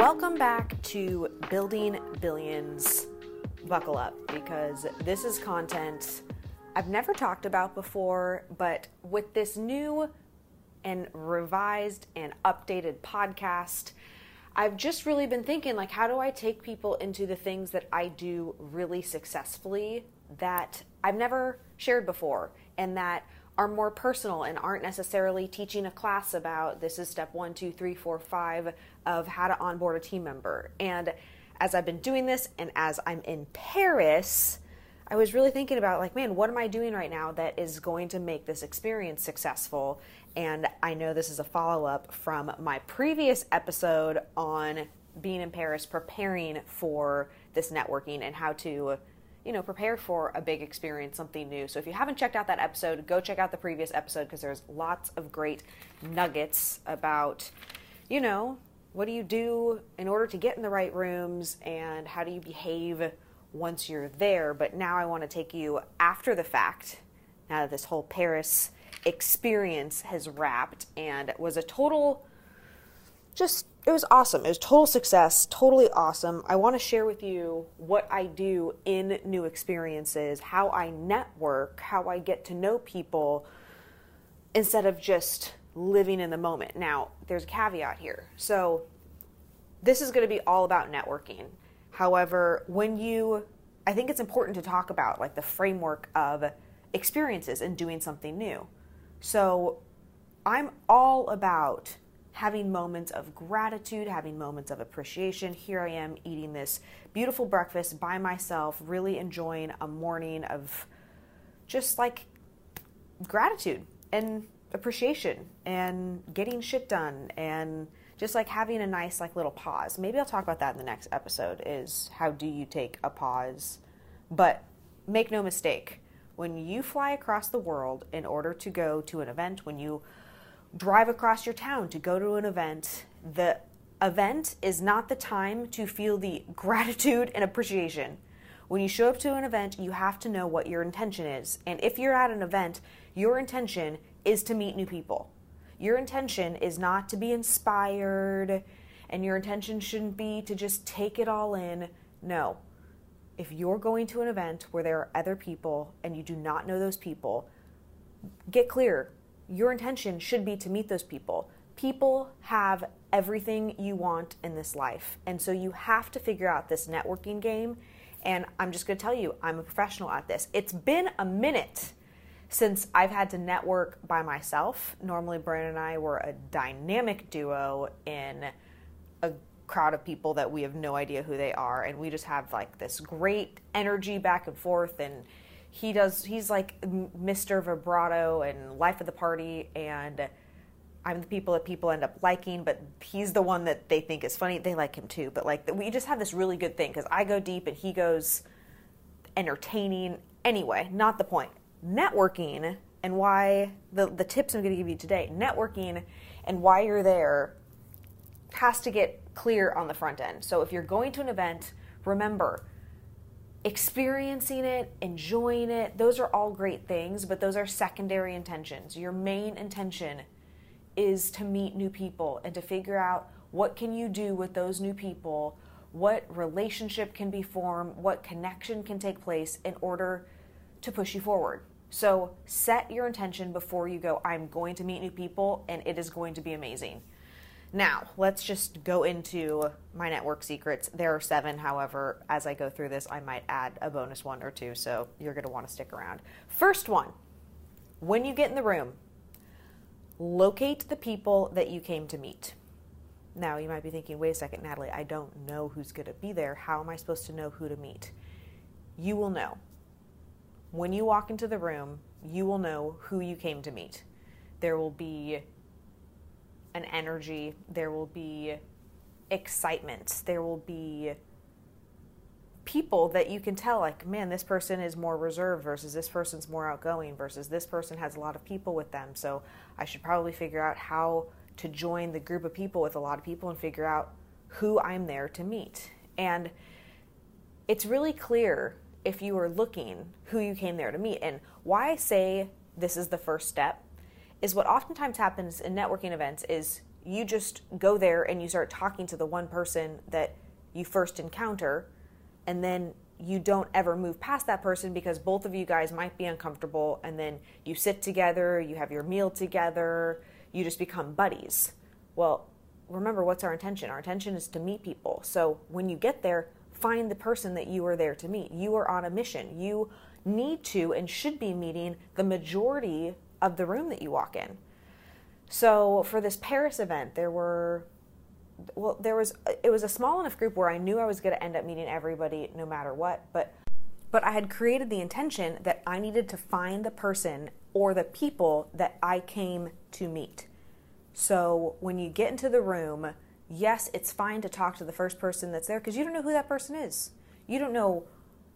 Welcome back to Building Billions. Buckle up because this is content I've never talked about before, but with this new and revised and updated podcast, I've just really been thinking like how do I take people into the things that I do really successfully that I've never shared before and that are more personal and aren't necessarily teaching a class about this is step one, two, three, four, five of how to onboard a team member. And as I've been doing this and as I'm in Paris, I was really thinking about like, man, what am I doing right now that is going to make this experience successful? And I know this is a follow up from my previous episode on being in Paris, preparing for this networking and how to, you know, prepare for a big experience, something new. So if you haven't checked out that episode, go check out the previous episode because there's lots of great nuggets about, you know, what do you do in order to get in the right rooms and how do you behave once you're there. But now I want to take you after the fact, now that this whole Paris experience has wrapped and was a total, just, it was awesome. It was total success, totally awesome. I want to share with you what I do in new experiences, how I network, how I get to know people instead of just living in the moment. Now, there's a caveat here. So, this is going to be all about networking. However, when you, I think it's important to talk about like the framework of experiences and doing something new. So I'm all about having moments of gratitude, having moments of appreciation. Here I am eating this beautiful breakfast by myself, really enjoying a morning of just like gratitude and appreciation and getting shit done and just like having a nice like little pause. Maybe I'll talk about that in the next episode is how do you take a pause? But make no mistake, when you fly across the world in order to go to an event, when you drive across your town to go to an event, the event is not the time to feel the gratitude and appreciation. When you show up to an event, you have to know what your intention is. And if you're at an event, your intention is to meet new people. Your intention is not to be inspired, and your intention shouldn't be to just take it all in. No. If you're going to an event where there are other people and you do not know those people, get clear. Your intention should be to meet those people. People have everything you want in this life. And so you have to figure out this networking game. And I'm just going to tell you, I'm a professional at this. It's been a minute since I've had to network by myself, normally Brandon and I were a dynamic duo in a crowd of people that we have no idea who they are and we just have like this great energy back and forth and he does he's like Mr. Vibrato and life of the party and I'm the people that people end up liking, but he's the one that they think is funny. They like him too, but like we just have this really good thing because I go deep and he goes entertaining. Anyway, not the point networking and why the, the tips I'm going to give you today, networking and why you're there has to get clear on the front end. So if you're going to an event, remember experiencing it, enjoying it, those are all great things, but those are secondary intentions. Your main intention is to meet new people and to figure out what can you do with those new people, what relationship can be formed, what connection can take place in order to push you forward. So set your intention before you go, I'm going to meet new people and it is going to be amazing. Now, let's just go into my network secrets. There are seven, however, as I go through this, I might add a bonus one or two, so you're going to want to stick around. First one when you get in the room, locate the people that you came to meet. Now, you might be thinking, wait a second, Natalie, I don't know who's going to be there. How am I supposed to know who to meet? You will know when you walk into the room, you will know who you came to meet. There will be an energy, there will be excitement, there will be people that you can tell like man this person is more reserved versus this person's more outgoing versus this person has a lot of people with them. So i should probably figure out how to join the group of people with a lot of people and figure out who i'm there to meet. And it's really clear if you are looking who you came there to meet. And why I say this is the first step is what oftentimes happens in networking events is You just go there and you start talking to the one person that you first encounter, and then you don't ever move past that person because both of you guys might be uncomfortable, and then you sit together, you have your meal together, you just become buddies. Well, remember what's our intention? Our intention is to meet people. So when you get there, find the person that you are there to meet. You are on a mission. You need to and should be meeting the majority of the room that you walk in. So for this Paris event, there were well, there was it was a small enough group where I knew I was going to end up meeting everybody no matter what, but but I had created the intention that I needed to find the person or the people that I came to meet. So when you get into the room, yes, it's fine to talk to the first person that's there because you don't know who that person is. You don't know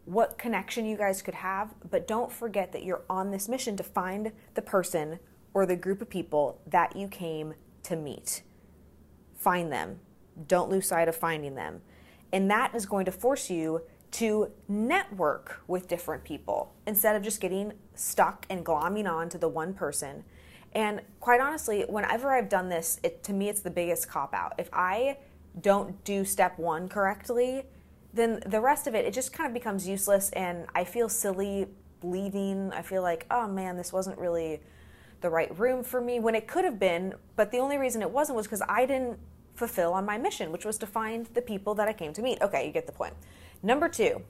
what connection you guys could have, but don't forget that you're on this mission to find the person or the group of people that you came to meet. Find them. Don't lose sight of finding them. And that is going to force you to network with different people instead of just getting stuck and glomming on to the one person. And quite honestly, whenever I've done this, it, to me, it's the biggest cop out. If I don't do step one correctly, then the rest of it, it just kind of becomes useless and I feel silly leaving. I feel like, oh man, this wasn't really the right room for me when it could have been, but the only reason it wasn't was because I didn't fulfill on my mission, which was to find the people that I came to meet. Okay, you get the point. Number two,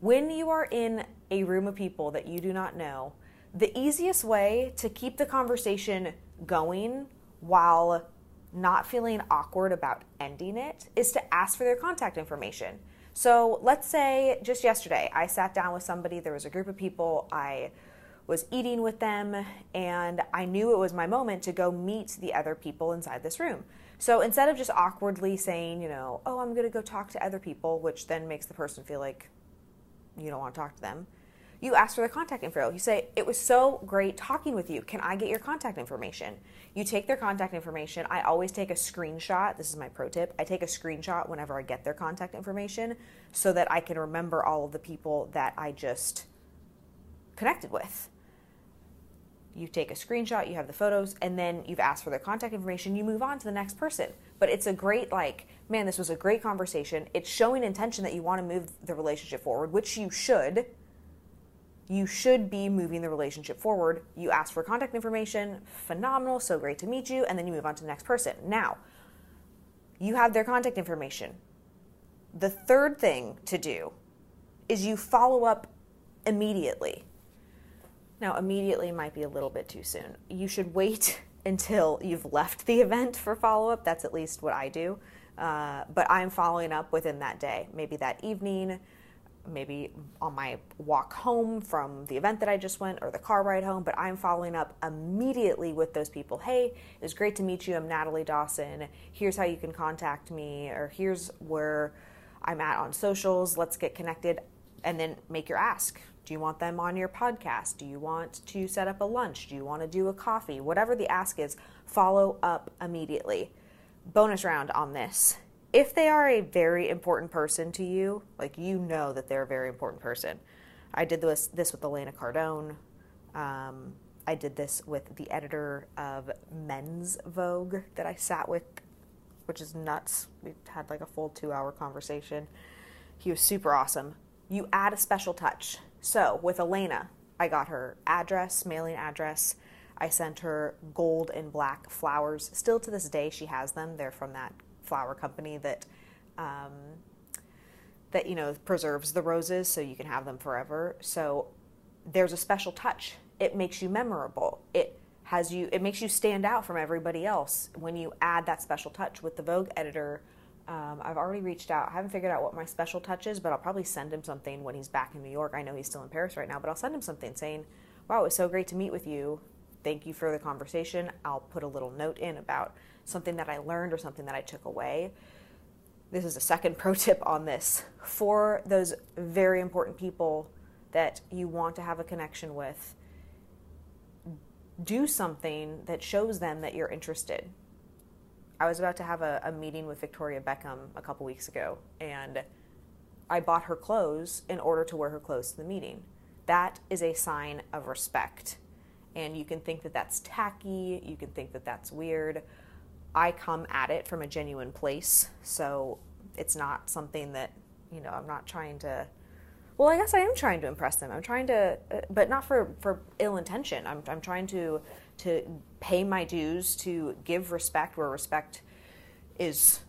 when you are in a room of people that you do not know, the easiest way to keep the conversation going while not feeling awkward about ending it is to ask for their contact information. So let's say just yesterday, I sat down with somebody, there was a group of people, I was eating with them, and I knew it was my moment to go meet the other people inside this room. So instead of just awkwardly saying, you know, oh, I'm going to go talk to other people, which then makes the person feel like you don't want to talk to them, you ask for their contact info. You say, It was so great talking with you. Can I get your contact information? You take their contact information. I always take a screenshot. This is my pro tip. I take a screenshot whenever I get their contact information so that I can remember all of the people that I just connected with. You take a screenshot, you have the photos, and then you've asked for their contact information. You move on to the next person. But it's a great, like, man, this was a great conversation. It's showing intention that you want to move the relationship forward, which you should you should be moving the relationship forward. You ask for contact information, phenomenal, so great to meet you, and then you move on to the next person. Now, you have their contact information. The third thing to do is you follow up immediately. Now, immediately might be a little bit too soon. You should wait until you've left the event for follow up. That's at least what I do. Uh, but I'm following up within that day, maybe that evening maybe on my walk home from the event that I just went or the car ride home, but I'm following up immediately with those people. Hey, it was great to meet you. I'm Natalie Dawson. Here's how you can contact me, or here's where I'm at on socials. Let's get connected. And then make your ask. Do you want them on your podcast? Do you want to set up a lunch? Do you want to do a coffee? Whatever the ask is, follow up immediately. Bonus round on this if they are a very important person to you, like you know that they're a very important person. I did this this with Elena Cardone. Um, I did this with the editor of Men's Vogue that I sat with, which is nuts. We had like a full two hour conversation. He was super awesome. You add a special touch. So with Elena, I got her address, mailing address. I sent her gold and black flowers. Still to this day, she has them. They're from that flower company that um, that you know preserves the roses so you can have them forever. So there's a special touch. It makes you memorable. It has you. It makes you stand out from everybody else when you add that special touch with the Vogue editor. Um, I've already reached out. I haven't figured out what my special touch is, but I'll probably send him something when he's back in New York. I know he's still in Paris right now, but I'll send him something saying, "Wow, it was so great to meet with you. Thank you for the conversation." I'll put a little note in about something that I learned or something that I took away. This is a second pro tip on this. For those very important people that you want to have a connection with, do something that shows them that you're interested. I was about to have a, a meeting with Victoria Beckham a couple weeks ago, and I bought her clothes in order to wear her clothes to the meeting. That is a sign of respect. And you can think that that's tacky, you can think that that's weird, I come at it from a genuine place. So it's not something that, you know, I'm not trying to. Well, I guess I am trying to impress them. I'm trying to, uh, but not for, for ill intention. I'm, I'm trying to to pay my dues, to give respect where respect is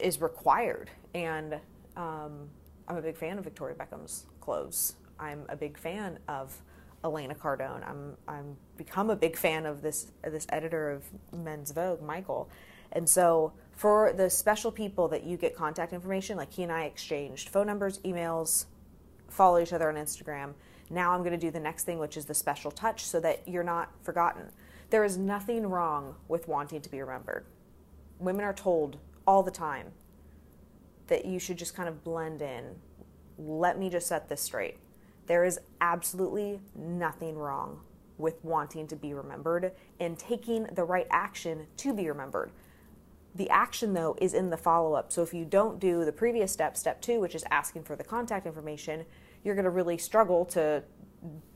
is required. And um, I'm a big fan of Victoria Beckham's clothes. I'm a big fan of Elena Cardone. I'm I'm become a big fan of this this editor of Men's Vogue, Michael. And so for the special people that you get contact information, like he and I exchanged phone numbers, emails, follow each other on Instagram. Now I'm going to do the next thing, which is the special touch, so that you're not forgotten. There is nothing wrong with wanting to be remembered. Women are told all the time that you should just kind of blend in. Let me just set this straight. There is absolutely nothing wrong with wanting to be remembered and taking the right action to be remembered. The action, though, is in the follow up. So if you don't do the previous step, step two, which is asking for the contact information, you're going to really struggle to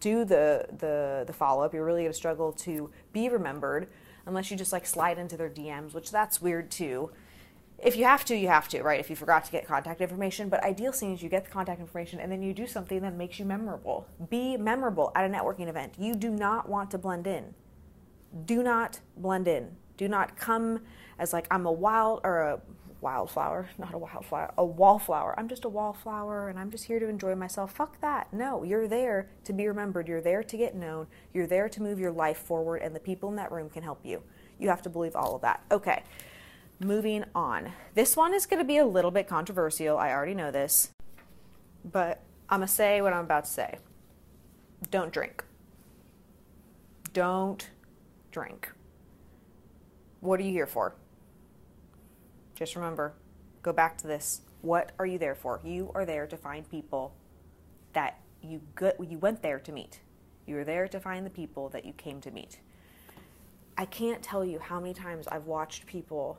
do the, the, the follow up. You're really going to struggle to be remembered unless you just like slide into their DMs, which that's weird too if you have to, you have to, right? If you forgot to get contact information. But ideal scene is you get the contact information and then you do something that makes you memorable. Be memorable at a networking event. You do not want to blend in. Do not blend in. Do not come as like I'm a wild or a wildflower, not a wildflower, a wallflower. I'm just a wallflower and I'm just here to enjoy myself. Fuck that. No, you're there to be remembered. You're there to get known. You're there to move your life forward, and the people in that room can help you. You have to believe all of that. Okay. Moving on. This one is going to be a little bit controversial. I already know this. But I'm going to say what I'm about to say. Don't drink. Don't drink. What are you here for? Just remember, go back to this. What are you there for? You are there to find people that you go- you went there to meet. You were there to find the people that you came to meet. I can't tell you how many times I've watched people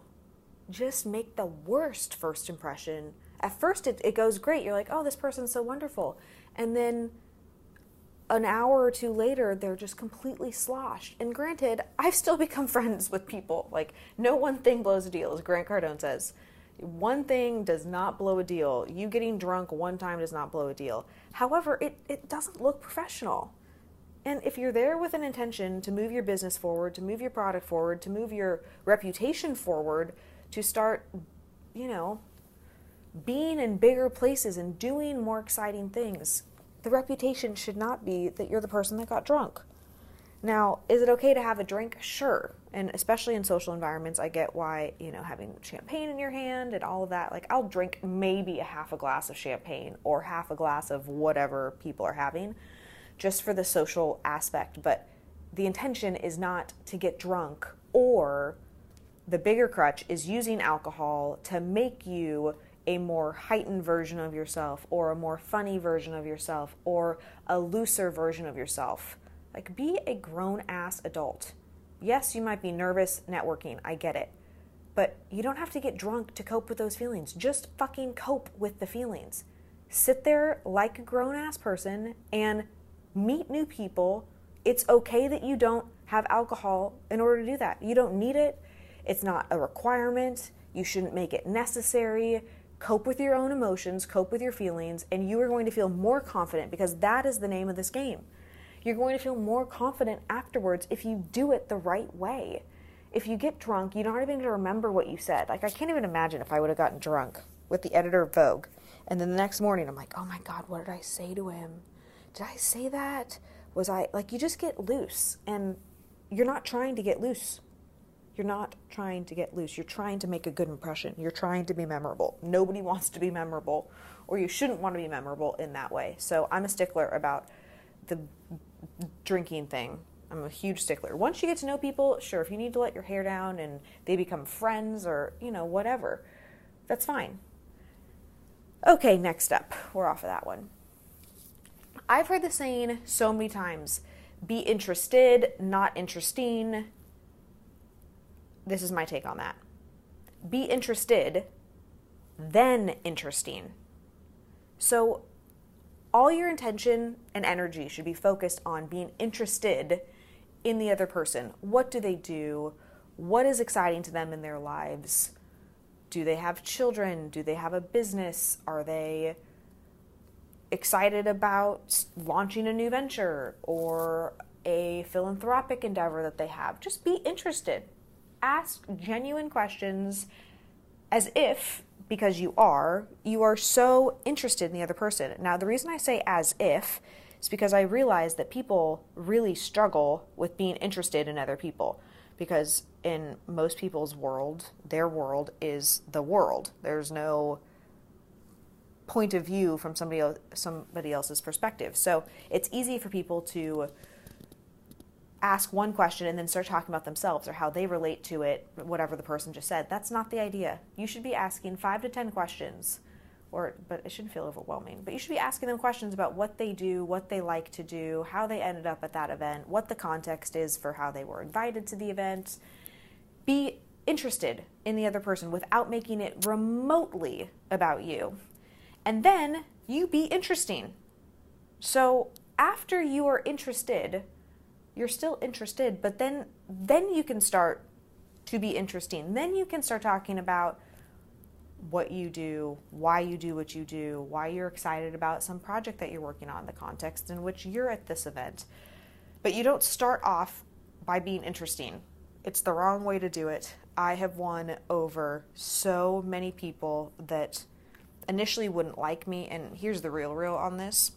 just make the worst first impression. At first, it, it goes great. You're like, oh, this person's so wonderful. And then an hour or two later, they're just completely sloshed. And granted, I've still become friends with people. Like, no one thing blows a deal, as Grant Cardone says. One thing does not blow a deal. You getting drunk one time does not blow a deal. However, it, it doesn't look professional. And if you're there with an intention to move your business forward, to move your product forward, to move your reputation forward, to start, you know, being in bigger places and doing more exciting things. The reputation should not be that you're the person that got drunk. Now, is it okay to have a drink? Sure. And especially in social environments, I get why, you know, having champagne in your hand and all of that. Like, I'll drink maybe a half a glass of champagne or half a glass of whatever people are having just for the social aspect. But the intention is not to get drunk or the bigger crutch is using alcohol to make you a more heightened version of yourself or a more funny version of yourself or a looser version of yourself. Like, be a grown ass adult. Yes, you might be nervous networking, I get it. But you don't have to get drunk to cope with those feelings. Just fucking cope with the feelings. Sit there like a grown ass person and meet new people. It's okay that you don't have alcohol in order to do that. You don't need it. It's not a requirement. You shouldn't make it necessary. Cope with your own emotions, cope with your feelings, and you are going to feel more confident because that is the name of this game. You're going to feel more confident afterwards if you do it the right way. If you get drunk, you're not even going to remember what you said. Like, I can't even imagine if I would have gotten drunk with the editor of Vogue. And then the next morning, I'm like, oh my God, what did I say to him? Did I say that? Was I like, you just get loose and you're not trying to get loose. You're not trying to get loose. You're trying to make a good impression. You're trying to be memorable. Nobody wants to be memorable, or you shouldn't want to be memorable in that way. So I'm a stickler about the drinking thing. I'm a huge stickler. Once you get to know people, sure, if you need to let your hair down and they become friends or, you know, whatever, that's fine. Okay, next up. We're off of that one. I've heard the saying so many times be interested, not interesting this is my take on that. Be interested, then interesting. So, all your intention and energy should be focused on being interested in the other person. What do they do? what is exciting to them in their lives. Do they have children? Do they have a business? Are they excited about launching a new venture or a philanthropic endeavor that they have? Just be interested. Ask genuine questions as if, because you are, you are so interested in the other person. Now, the reason I say as if is because I realize that people really struggle with being interested in other people because in most people's world, their world is the world. There's no point of view from somebody else, somebody else's perspective. So it's easy for people to ask one question and then start talking about themselves or how they relate to it, whatever the person just said. That's not the idea. You should be asking five to ten questions, or but it shouldn't feel overwhelming. But you should be asking them questions about what they do, what they like to do, how they ended up at that event, what the context is for how they were invited to the event. Be interested in the other person without making it remotely about you. And then you be interesting. So after you are interested, you're still interested, but then then you can start to be interesting. Then you can start talking about what you do, why you do what you do, why you're excited about some project that you're working on, the context in which you're at this event. But you don't start off by being interesting. It's the wrong way to do it. I have won over so many people that initially wouldn't like me, and here's the real real on this.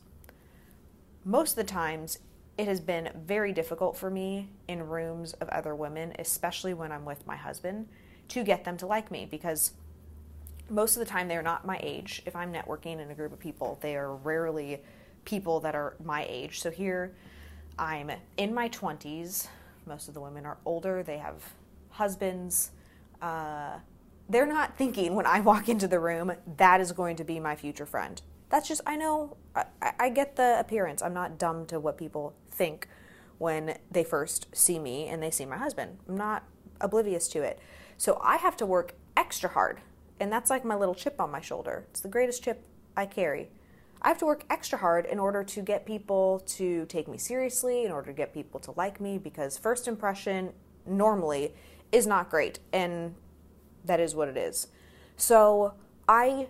Most of the times, it has been very difficult for me in rooms of other women, especially when I'm with my husband, to get them to like me because most of the time they're not my age. If I'm networking in a group of people, they are rarely people that are my age. So here I'm in my 20s. Most of the women are older, they have husbands. Uh, they're not thinking when I walk into the room, that is going to be my future friend. That's just, I know, I, I get the appearance. I'm not dumb to what people think when they first see me and they see my husband. I'm not oblivious to it. So I have to work extra hard. And that's like my little chip on my shoulder. It's the greatest chip I carry. I have to work extra hard in order to get people to take me seriously, in order to get people to like me, because first impression normally is not great. And that is what it is. So I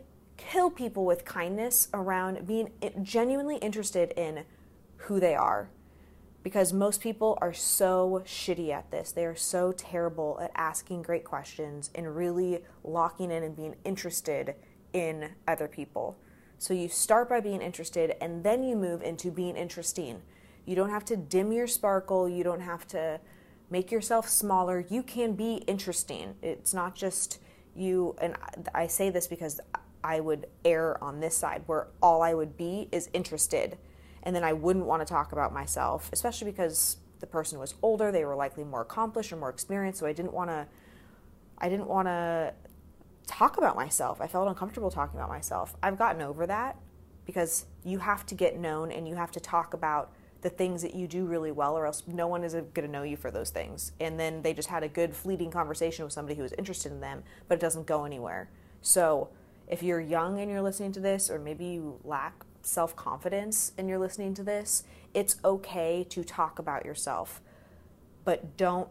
kill people with kindness around being genuinely interested in who they are because most people are so shitty at this. They are so terrible at asking great questions and really locking in and being interested in other people. So you start by being interested and then you move into being interesting. You don't have to dim your sparkle, you don't have to make yourself smaller. You can be interesting. It's not just you, and I say this because I would err on this side where all I would be is interested and then I wouldn't want to talk about myself, especially because the person was older, they were likely more accomplished or more experienced, so I didn't want to I didn't want to talk about myself. I felt uncomfortable talking about myself. I've gotten over that because you have to get known and you have to talk about the things that you do really well or else no one is going to know you for those things. And then they just had a good fleeting conversation with somebody who was interested in them, but it doesn't go anywhere. So, if you're young and you're listening to this or maybe you lack self confidence and you're listening to this, it's okay to talk about yourself, but don't.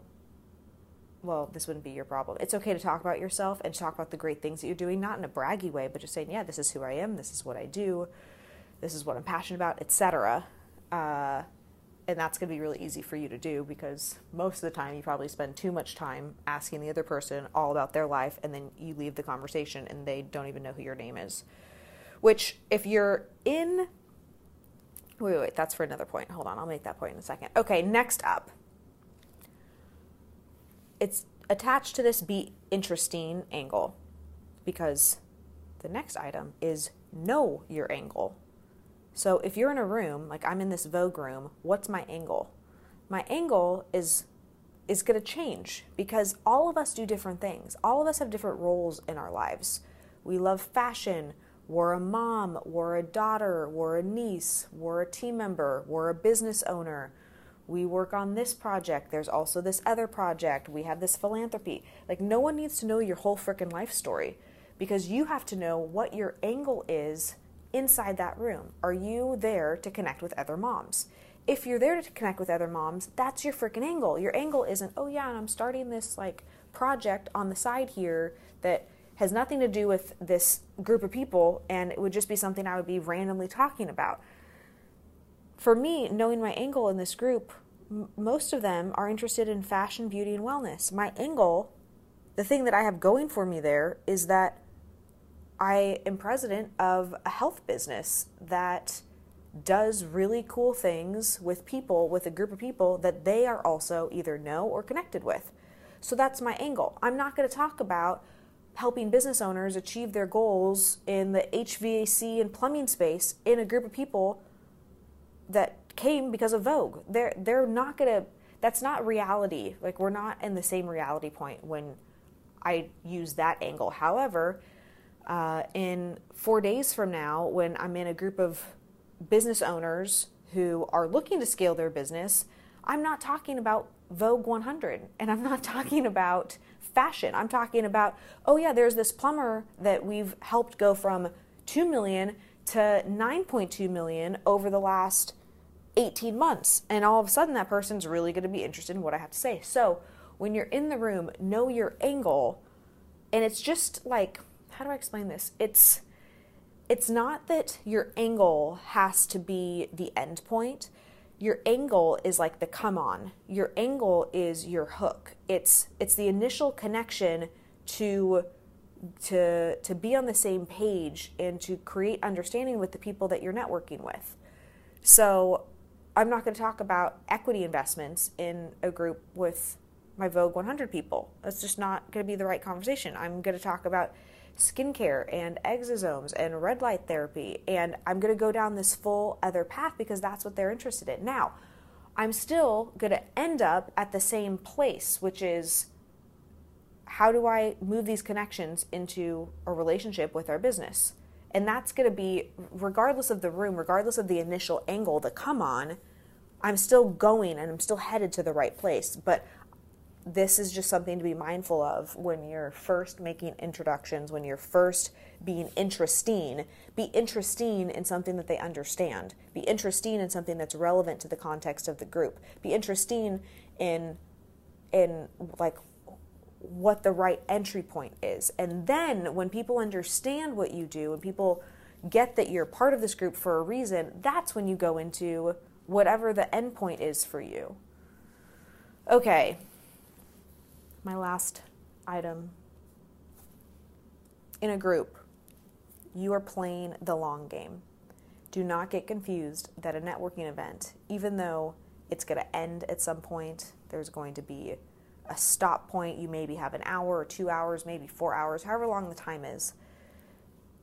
Well, this wouldn't be your problem. It's okay to talk about yourself and talk about the great things that you're doing, not in a braggy way, but just saying, yeah, this is who I am, this is what I do, this is what I'm passionate about, etc. Uh, and that's going to be really easy for you to do because most of the time you probably spend too much time asking the other person all about their life and then you leave the conversation and they don't even know who your name is. Which, if you're in. Wait, wait, wait, that's for another point. Hold on, I'll make that point in a second. Okay, next up. It's attached to this be interesting angle because the next item is know your angle. So if you're in a room, like I'm in this Vogue room, what's my angle? My angle is is going to change because all of us do different things. All of us have different roles in our lives. We love fashion, we're a mom, we're a daughter, we're a niece, we're a team member, we're a business owner. We work on this project. There's also this other project. We have this philanthropy. Like, no one needs to know your whole freaking life story because you have to know what your angle is inside that room. Are you there to connect with other moms? If you're there to connect with other moms, that's your freaking angle. Your angle isn't, oh yeah, and I'm starting this like project on the side here that has nothing to do with this group of people and it would just be something I would be randomly talking about. For me, knowing my angle in this group, m- most of them are interested in fashion, beauty, and wellness. My angle, the thing that I have going for me there, is that I am president of a health business that does really cool things with people, with a group of people that they are also either know or connected with. So that's my angle. I'm not going to talk about helping business owners achieve their goals in the HVAC and plumbing space in a group of people that came because of Vogue. They're they're not gonna. That's not reality. Like we're not in the same reality point when I use that angle. However, uh, in four days from now, when I'm in a group of business owners who are looking to scale their business, I'm not talking about Vogue 100 and I'm not talking about fashion. I'm talking about, oh yeah, there's this plumber that we've helped go from 2 million to 9.2 million over the last 18 months. And all of a sudden, that person's really going to be interested in what I have to say. So when you're in the room, know your angle. And it's just like, how do I explain this? It's it's not that your angle has to be the end point. Your angle is like the come on. Your angle is your hook. It's it's the initial connection to to to be on the same page and to create understanding with the people that you're networking with. So I'm not going to talk about equity investments in a group with my Vogue 100 people. That's just not going to be the right conversation. I'm going to talk about skincare and exosomes and red light therapy, and I'm going to go down this full other path because that's what they're interested in. Now, I'm still going to end up at the same place, which is how do I move these connections into a relationship with our business? And that's going to be, regardless of the room, regardless of the initial angle, the come on, I'm still going and I'm still headed to the right place. But this is just something to be mindful of when you're first making introductions, when you're first being interesting. Be interesting in something that they understand. Be interesting in something that's relevant to the context of the group. Be interesting in in like what the right entry point is. And then when people understand what you do and people get that you're part of this group for a reason, that's when you go into whatever the end point is for you. Okay, my last item. In a group, you are playing the long game. Do not get confused that a networking event, even though it's going to end at some point, there's going to be a stop point. You maybe have an hour or two hours, maybe four hours, however long the time is.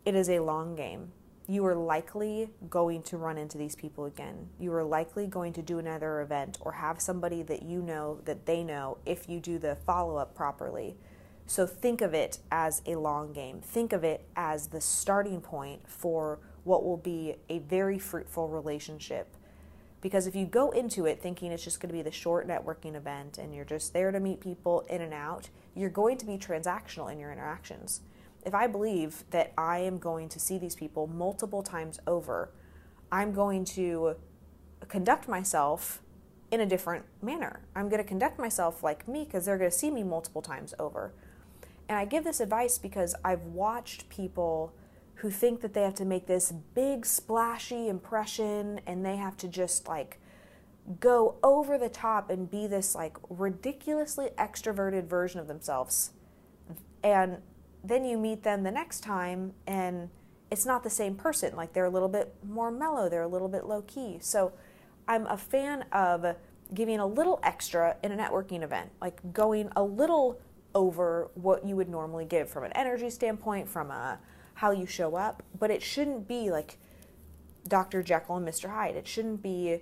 It is a long game. You are likely going to run into these people again. You are likely going to do another event or have somebody that you know that they know if you do the follow up properly. So think of it as a long game. Think of it as the starting point for what will be a very fruitful relationship because if you go into it thinking it's just going to be the short networking event and you're just there to meet people in and out, you're going to be transactional in your interactions. If I believe that I am going to see these people multiple times over, I'm going to conduct myself in a different manner. I'm going to conduct myself like me because they're going to see me multiple times over. And I give this advice because I've watched people who think that they have to make this big splashy impression and they have to just like go over the top and be this like ridiculously extroverted version of themselves. And then you meet them the next time and it's not the same person. Like they're a little bit more mellow, they're a little bit low key. So I'm a fan of giving a little extra in a networking event, like going a little over what you would normally give from an energy standpoint, from a how you show up, but it shouldn't be like Dr. Jekyll and Mr. Hyde. It shouldn't be,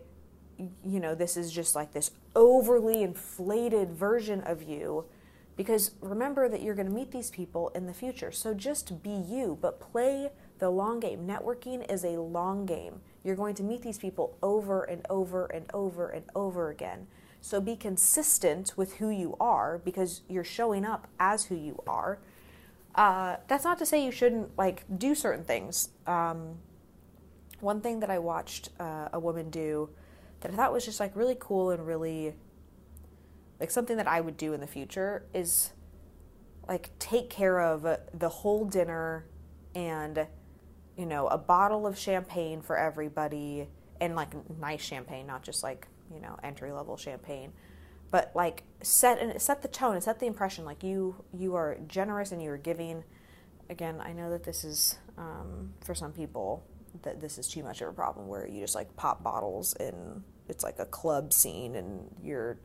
you know, this is just like this overly inflated version of you because remember that you're going to meet these people in the future. So just be you, but play the long game. Networking is a long game. You're going to meet these people over and over and over and over again. So be consistent with who you are because you're showing up as who you are uh, that's not to say you shouldn't like do certain things. Um, one thing that I watched uh, a woman do that I thought was just like really cool and really like something that I would do in the future is like take care of the whole dinner and you know a bottle of champagne for everybody and like nice champagne not just like you know entry level champagne. But like set and set the tone and set the impression like you you are generous and you are giving. Again i know that this is um, for some people that this is too much of a problem where you just like pop bottles and it's like a club scene and you're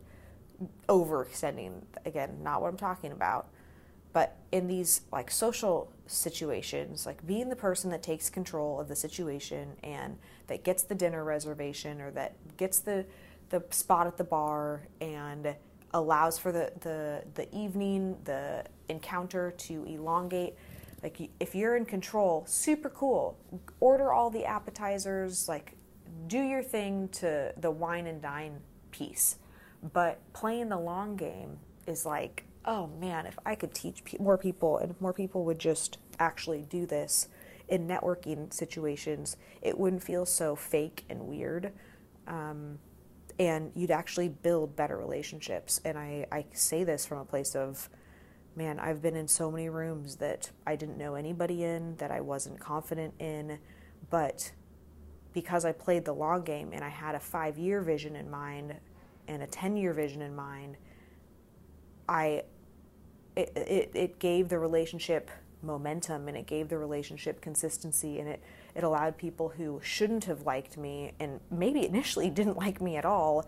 overextending again not what i'm talking about but in these like social situations like being the person that takes control of the situation and that gets the dinner reservation or that gets the the spot at the bar and allows for the the, the evening the encounter to elongate like if you're in control super cool. Order all the appetizers like do your thing to the wine and dine piece but playing the long game is like oh man if i could teach more people and more people would just actually do this in networking situations it wouldn't feel so fake and weird. Um, and you'd actually build better relationships. And I, I say this from a place of man, I've been in so many rooms that I didn't know anybody in, that I wasn't confident in, but because I played the long game and I had a five year vision in mind and a 10 year vision in mind, I it, it, it gave the relationship momentum and it gave the relationship consistency and it, it allowed people who shouldn't have liked me and maybe initially didn't like me at all,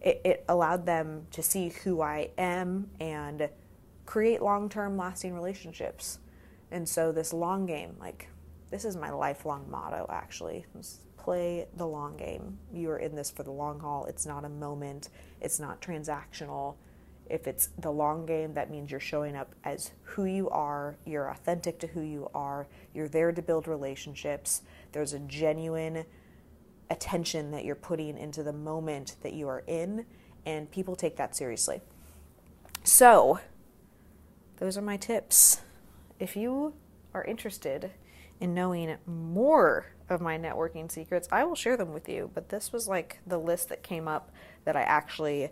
it, it allowed them to see who I am and create long term lasting relationships. And so, this long game, like, this is my lifelong motto actually. Play the long game. You are in this for the long haul. It's not a moment, it's not transactional. If it's the long game, that means you're showing up as who you are, you're authentic to who you are, you're there to build relationships. There's a genuine attention that you're putting into the moment that you are in, and people take that seriously. So, those are my tips. If you are interested in knowing more of my networking secrets, I will share them with you. But this was like the list that came up that I actually,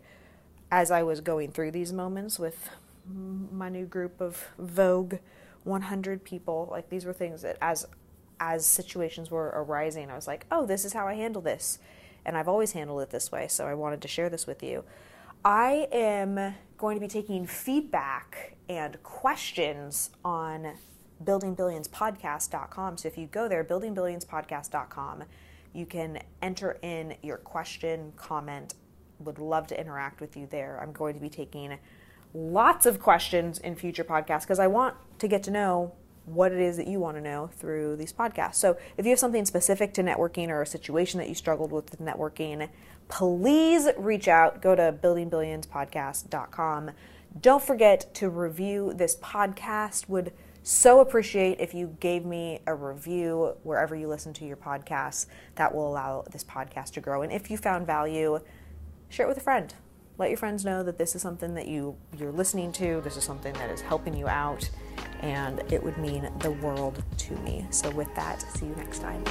as I was going through these moments with my new group of Vogue 100 people, like these were things that as as situations were arising, I was like, oh, this is how I handle this. And I've always handled it this way, so I wanted to share this with you. I am going to be taking feedback and questions on buildingbillionspodcast.com. So if you go there, buildingbillionspodcast.com, you can enter in your question, comment. Would love to interact with you there. I'm going to be taking lots of questions in future podcasts because I want to get to know what it is that you want to know through these podcasts. So if you have something specific to networking or a situation that you struggled with networking, please reach out. Go to buildingbillionspodcast.com. Don't forget to review this podcast. Would so appreciate if you gave me a review wherever you listen to your podcasts. That will allow this podcast to grow. And if you found value, share it with a friend. Let your friends know that this is something that you you're listening to. This is something that is helping you out and it would mean the world to me. So with that, see you next time.